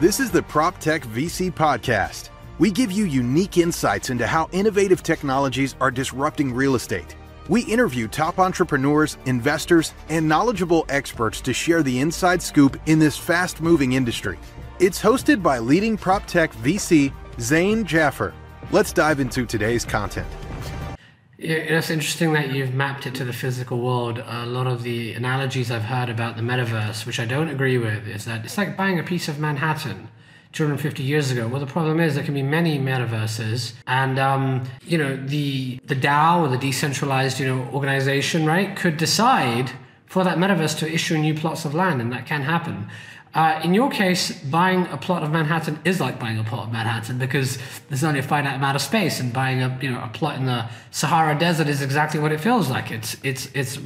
This is the PropTech VC podcast. We give you unique insights into how innovative technologies are disrupting real estate. We interview top entrepreneurs, investors, and knowledgeable experts to share the inside scoop in this fast moving industry. It's hosted by leading PropTech VC Zain Jaffer. Let's dive into today's content. It's interesting that you've mapped it to the physical world. A lot of the analogies I've heard about the metaverse, which I don't agree with, is that it's like buying a piece of Manhattan 250 years ago. Well, the problem is there can be many metaverses, and um, you know the the DAO or the decentralized you know organization, right, could decide for that metaverse to issue new plots of land, and that can happen. Uh, in your case, buying a plot of Manhattan is like buying a plot of Manhattan because there's only a finite amount of space, and buying a you know a plot in the Sahara Desert is exactly what it feels like. It's it's it's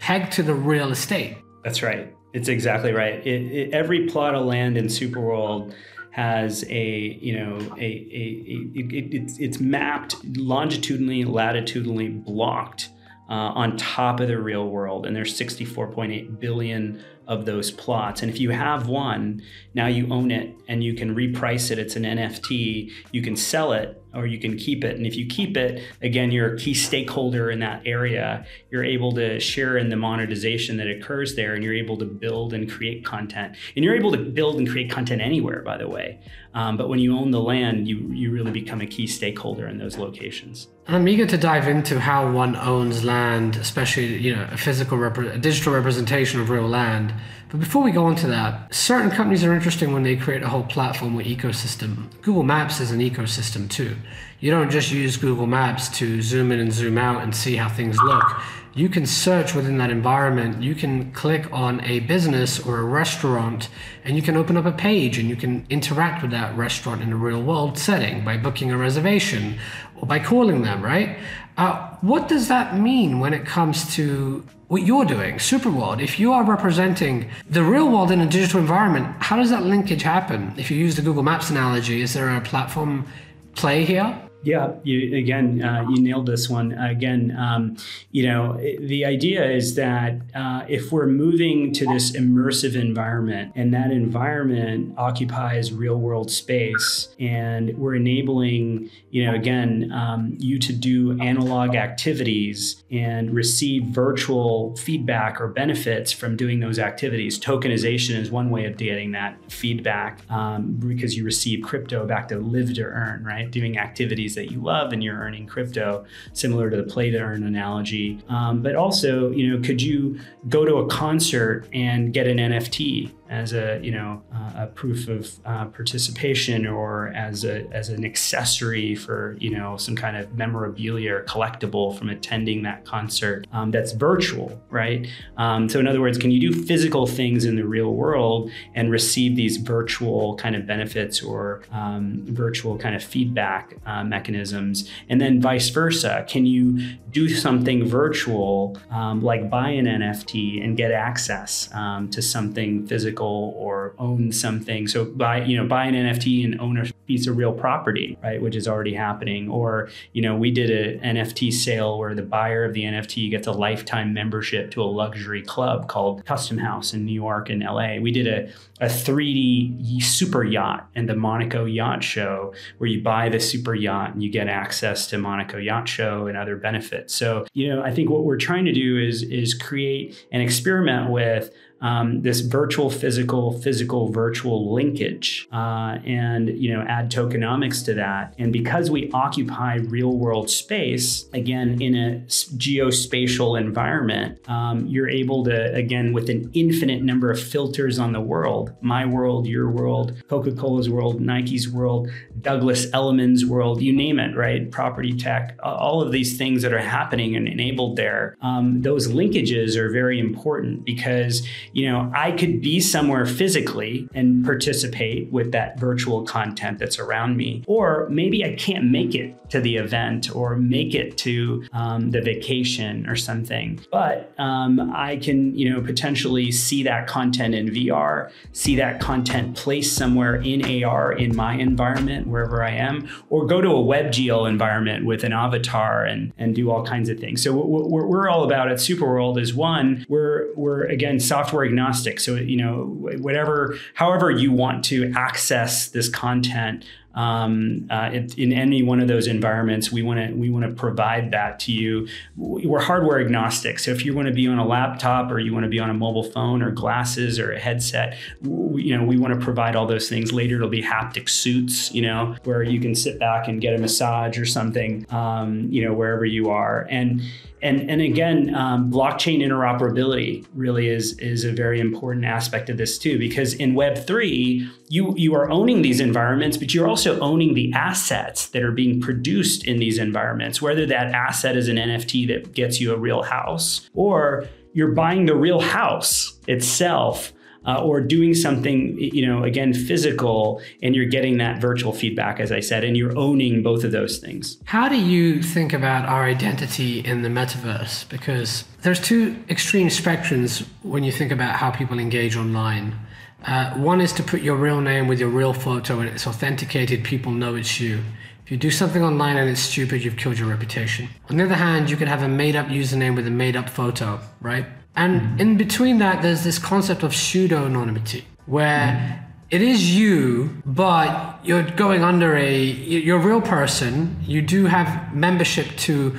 pegged to the real estate. That's right. It's exactly right. It, it, every plot of land in Superworld has a you know a, a, a it, it's, it's mapped longitudinally, latitudinally blocked uh, on top of the real world, and there's 64.8 billion of those plots. And if you have one, now you own it and you can reprice it. It's an NFT. You can sell it or you can keep it. And if you keep it, again, you're a key stakeholder in that area. You're able to share in the monetization that occurs there, and you're able to build and create content. And you're able to build and create content anywhere, by the way. Um, but when you own the land, you you really become a key stakeholder in those locations. I'm eager to dive into how one owns land, especially you know a physical, rep- a digital representation of real land. But before we go on to that, certain companies are interesting when they create a whole platform or ecosystem. Google Maps is an ecosystem too. You don't just use Google Maps to zoom in and zoom out and see how things look. You can search within that environment. You can click on a business or a restaurant and you can open up a page and you can interact with that restaurant in a real world setting by booking a reservation by calling them, right? Uh, what does that mean when it comes to what you're doing, Superworld, if you are representing the real world in a digital environment, how does that linkage happen? If you use the Google Maps analogy, is there a platform play here? Yeah, you, again, uh, you nailed this one. Again, um, you know, the idea is that uh, if we're moving to this immersive environment and that environment occupies real world space and we're enabling, you know, again, um, you to do analog activities and receive virtual feedback or benefits from doing those activities. Tokenization is one way of getting that feedback um, because you receive crypto back to live to earn, right? Doing activities that you love and you're earning crypto, similar to the play to earn analogy. Um, but also, you know, could you go to a concert and get an NFT as a you know uh, a proof of uh, participation or as a as an accessory for you know some kind of memorabilia or collectible from attending that concert um, that's virtual right um, so in other words can you do physical things in the real world and receive these virtual kind of benefits or um, virtual kind of feedback uh, and then vice versa can you do something virtual um, like buy an nft and get access um, to something physical or own something. So buy, you know, buy an NFT and own a piece of real property, right, which is already happening. Or, you know, we did an NFT sale where the buyer of the NFT gets a lifetime membership to a luxury club called Custom House in New York and LA. We did a, a 3D super yacht in the Monaco Yacht Show where you buy the super yacht and you get access to Monaco Yacht Show and other benefits. So, you know, I think what we're trying to do is is create and experiment with um, this virtual physical physical virtual linkage uh, and you know add tokenomics to that. And because we occupy real world space again in a geospatial environment um, you're able to again with an infinite number of filters on the world my world your world coca-cola's world nike's world douglas elliman's world you name it right? Property tech all of these things that are happening and enabled there um, those linkages are very important because you know, I could be somewhere physically and participate with that virtual content that's around me. Or maybe I can't make it to the event or make it to um, the vacation or something. But um, I can, you know, potentially see that content in VR, see that content placed somewhere in AR in my environment, wherever I am, or go to a WebGL environment with an avatar and, and do all kinds of things. So what we're, all about at Superworld is one, we're, we're again, software agnostic. So you know, whatever, however you want to access this content, um, uh, in any one of those environments, we want to we want to provide that to you. We're hardware agnostic, so if you want to be on a laptop or you want to be on a mobile phone or glasses or a headset, we, you know we want to provide all those things. Later, it'll be haptic suits, you know, where you can sit back and get a massage or something, um, you know, wherever you are, and and and again, um, blockchain interoperability really is is a very important aspect of this too, because in Web three, you you are owning these environments, but you're also owning the assets that are being produced in these environments. Whether that asset is an NFT that gets you a real house, or you're buying the real house itself uh, or doing something, you know, again, physical, and you're getting that virtual feedback, as I said, and you're owning both of those things. How do you think about our identity in the metaverse? Because there's two extreme spectrums when you think about how people engage online. Uh, one is to put your real name with your real photo and it's authenticated, people know it's you. If you do something online and it's stupid, you've killed your reputation. On the other hand, you could have a made up username with a made up photo, right? And in between that, there's this concept of pseudo anonymity, where it is you, but you're going under a, you're a real person. You do have membership to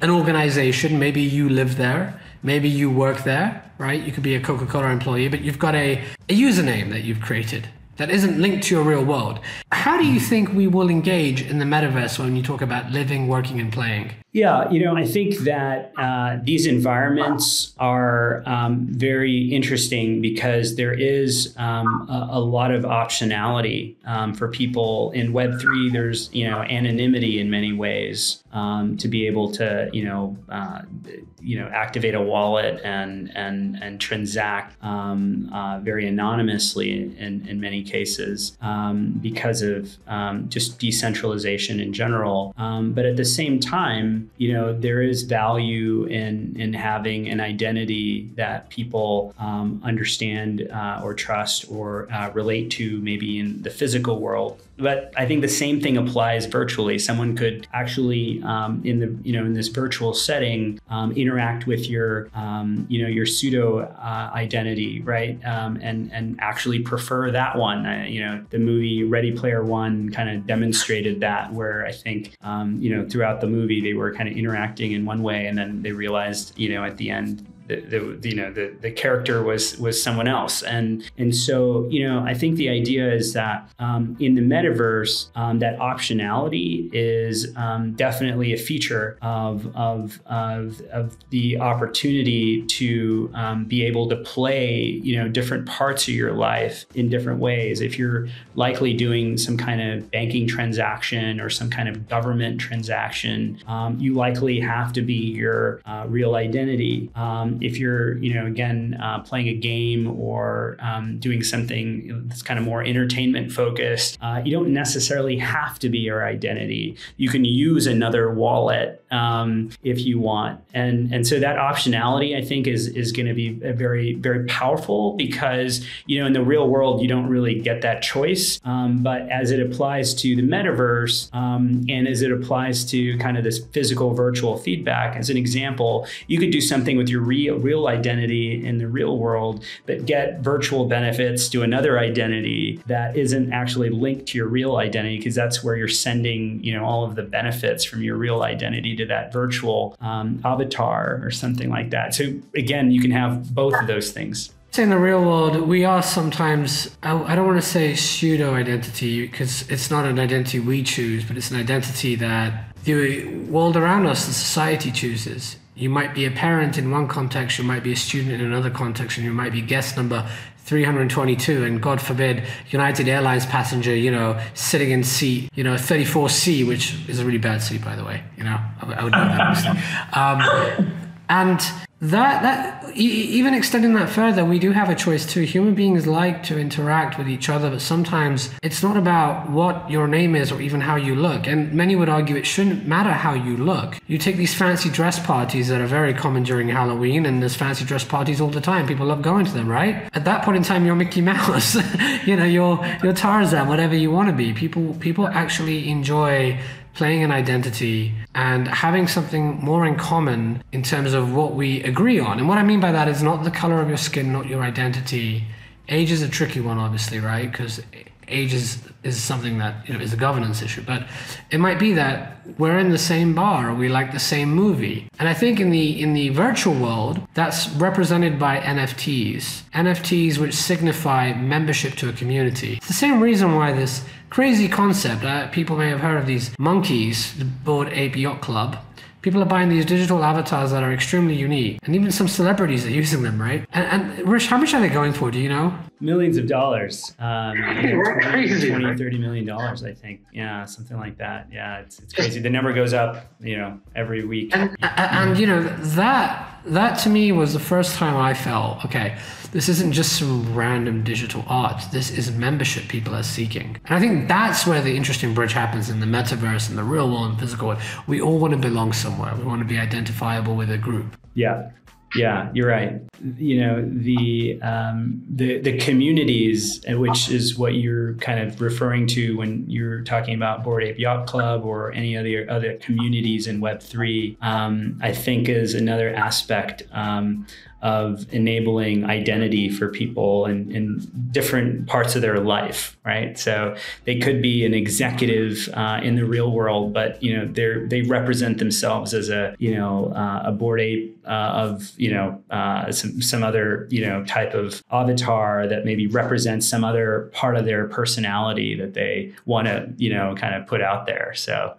an organization. Maybe you live there. Maybe you work there, right? You could be a Coca Cola employee, but you've got a, a username that you've created that isn't linked to your real world. How do you think we will engage in the metaverse when you talk about living, working, and playing? Yeah, you know, I think that uh, these environments are um, very interesting because there is um, a, a, lot of optionality um, for people in Web three. There's you know anonymity in many ways um, to be able to you know uh, you know activate a wallet and and and transact um, uh, very anonymously in in many cases um, because of um, just decentralization in general. but at the same time you know, there is value in in having an identity that people um, understand uh, or trust or uh, relate to, maybe in the physical world. But I think the same thing applies virtually. Someone could actually, um, in the you know, in this virtual setting, um, interact with your um, you know your pseudo uh, identity, right? Um, and and actually prefer that one. Uh, you know, the movie Ready Player One kind of demonstrated that, where I think um, you know throughout the movie they were kind of interacting in one way, and then they realized, you know, at the end the, the, you know the, the character was was someone else. And and so you know I think the idea is that um, in the metaverse um, that optionality is um, definitely a feature of of of, of the opportunity to um, be able to play you know different parts of your life in different ways. If you're likely doing some kind of banking transaction or some kind of government transaction um, you likely have to be your uh, real identity if you're, you know, again, uh, playing a game or um, doing something that's kind of more entertainment focused, uh, you don't necessarily have to be your identity. You can use another wallet um, if you want, and and so that optionality, I think, is is going to be very very powerful because you know in the real world you don't really get that choice, um, but as it applies to the metaverse um, and as it applies to kind of this physical virtual feedback, as an example, you could do something with your real real, identity in the real world, but get virtual benefits to another identity that isn't actually linked to your real identity, because that's where you're sending, you know, all of the benefits from your real identity to that virtual um, avatar or something like that. So again, you can have both of those things. In the real world, we are sometimes, I don't want to say pseudo identity because it's not an identity we choose, but it's an identity that the world around us, the society chooses. You might be a parent in one context, you might be a student in another context, and you might be guest number 322 and god forbid united airlines passenger you know sitting in seat you know 34c which is a really bad seat by the way you know i, I would know that um, and that that even extending that further we do have a choice too. Human beings like to interact with each other but sometimes it's not about what your name is or even how you look. And many would argue it shouldn't matter how you look. You take these fancy dress parties that are very common during halloween and there's fancy dress parties all the time. People love going to them right? At that point in time you're mickey mouse you know you're you're tarzan whatever you want to be. People people actually enjoy playing an identity and having something more in common in terms of what we agree on. And what I mean by that is not the color of your skin, not your identity. Age is a tricky one, obviously, right? Because age is, is something that you know is a governance issue. But it might be that we're in the same bar we like the same movie. And i think in the in the virtual world that's represented by nfts nfts which signify membership to a community. It's the same reason why this crazy concept uh, people may have heard of these monkeys the Bored Ape Yacht Club People are buying these digital avatars that are extremely unique, and even some celebrities are using them, right? And, and Hrish, how much are they going for? Do you know? Millions of dollars. Um, you know, 20, 20, 30 million dollars, I think. Yeah, something like that. Yeah, it's, it's crazy. The number goes up, you know, every week. And, and, and you know, that that to me was the first time I felt okay, this isn't just some random digital art. This is membership people are seeking. And I think that's where the interesting bridge happens in the metaverse and the real world and physical world. We all want to belong somewhere. We want to be identifiable with a group. Yeah. Yeah, you're right. You know the um, the the communities, uh, which is what you're kind of referring to when you're talking about Bored Ape Yacht Club or any other other communities in Web three. Um, I think is another aspect um, of enabling identity for people in, in different parts of their life, right? So they could be an executive uh, in the real world, but you know they they represent themselves as a you know uh, a Bored Ape uh, of you know uh, some some other you know type of avatar that maybe represents some other part of their personality that they want to you know kind of put out there. So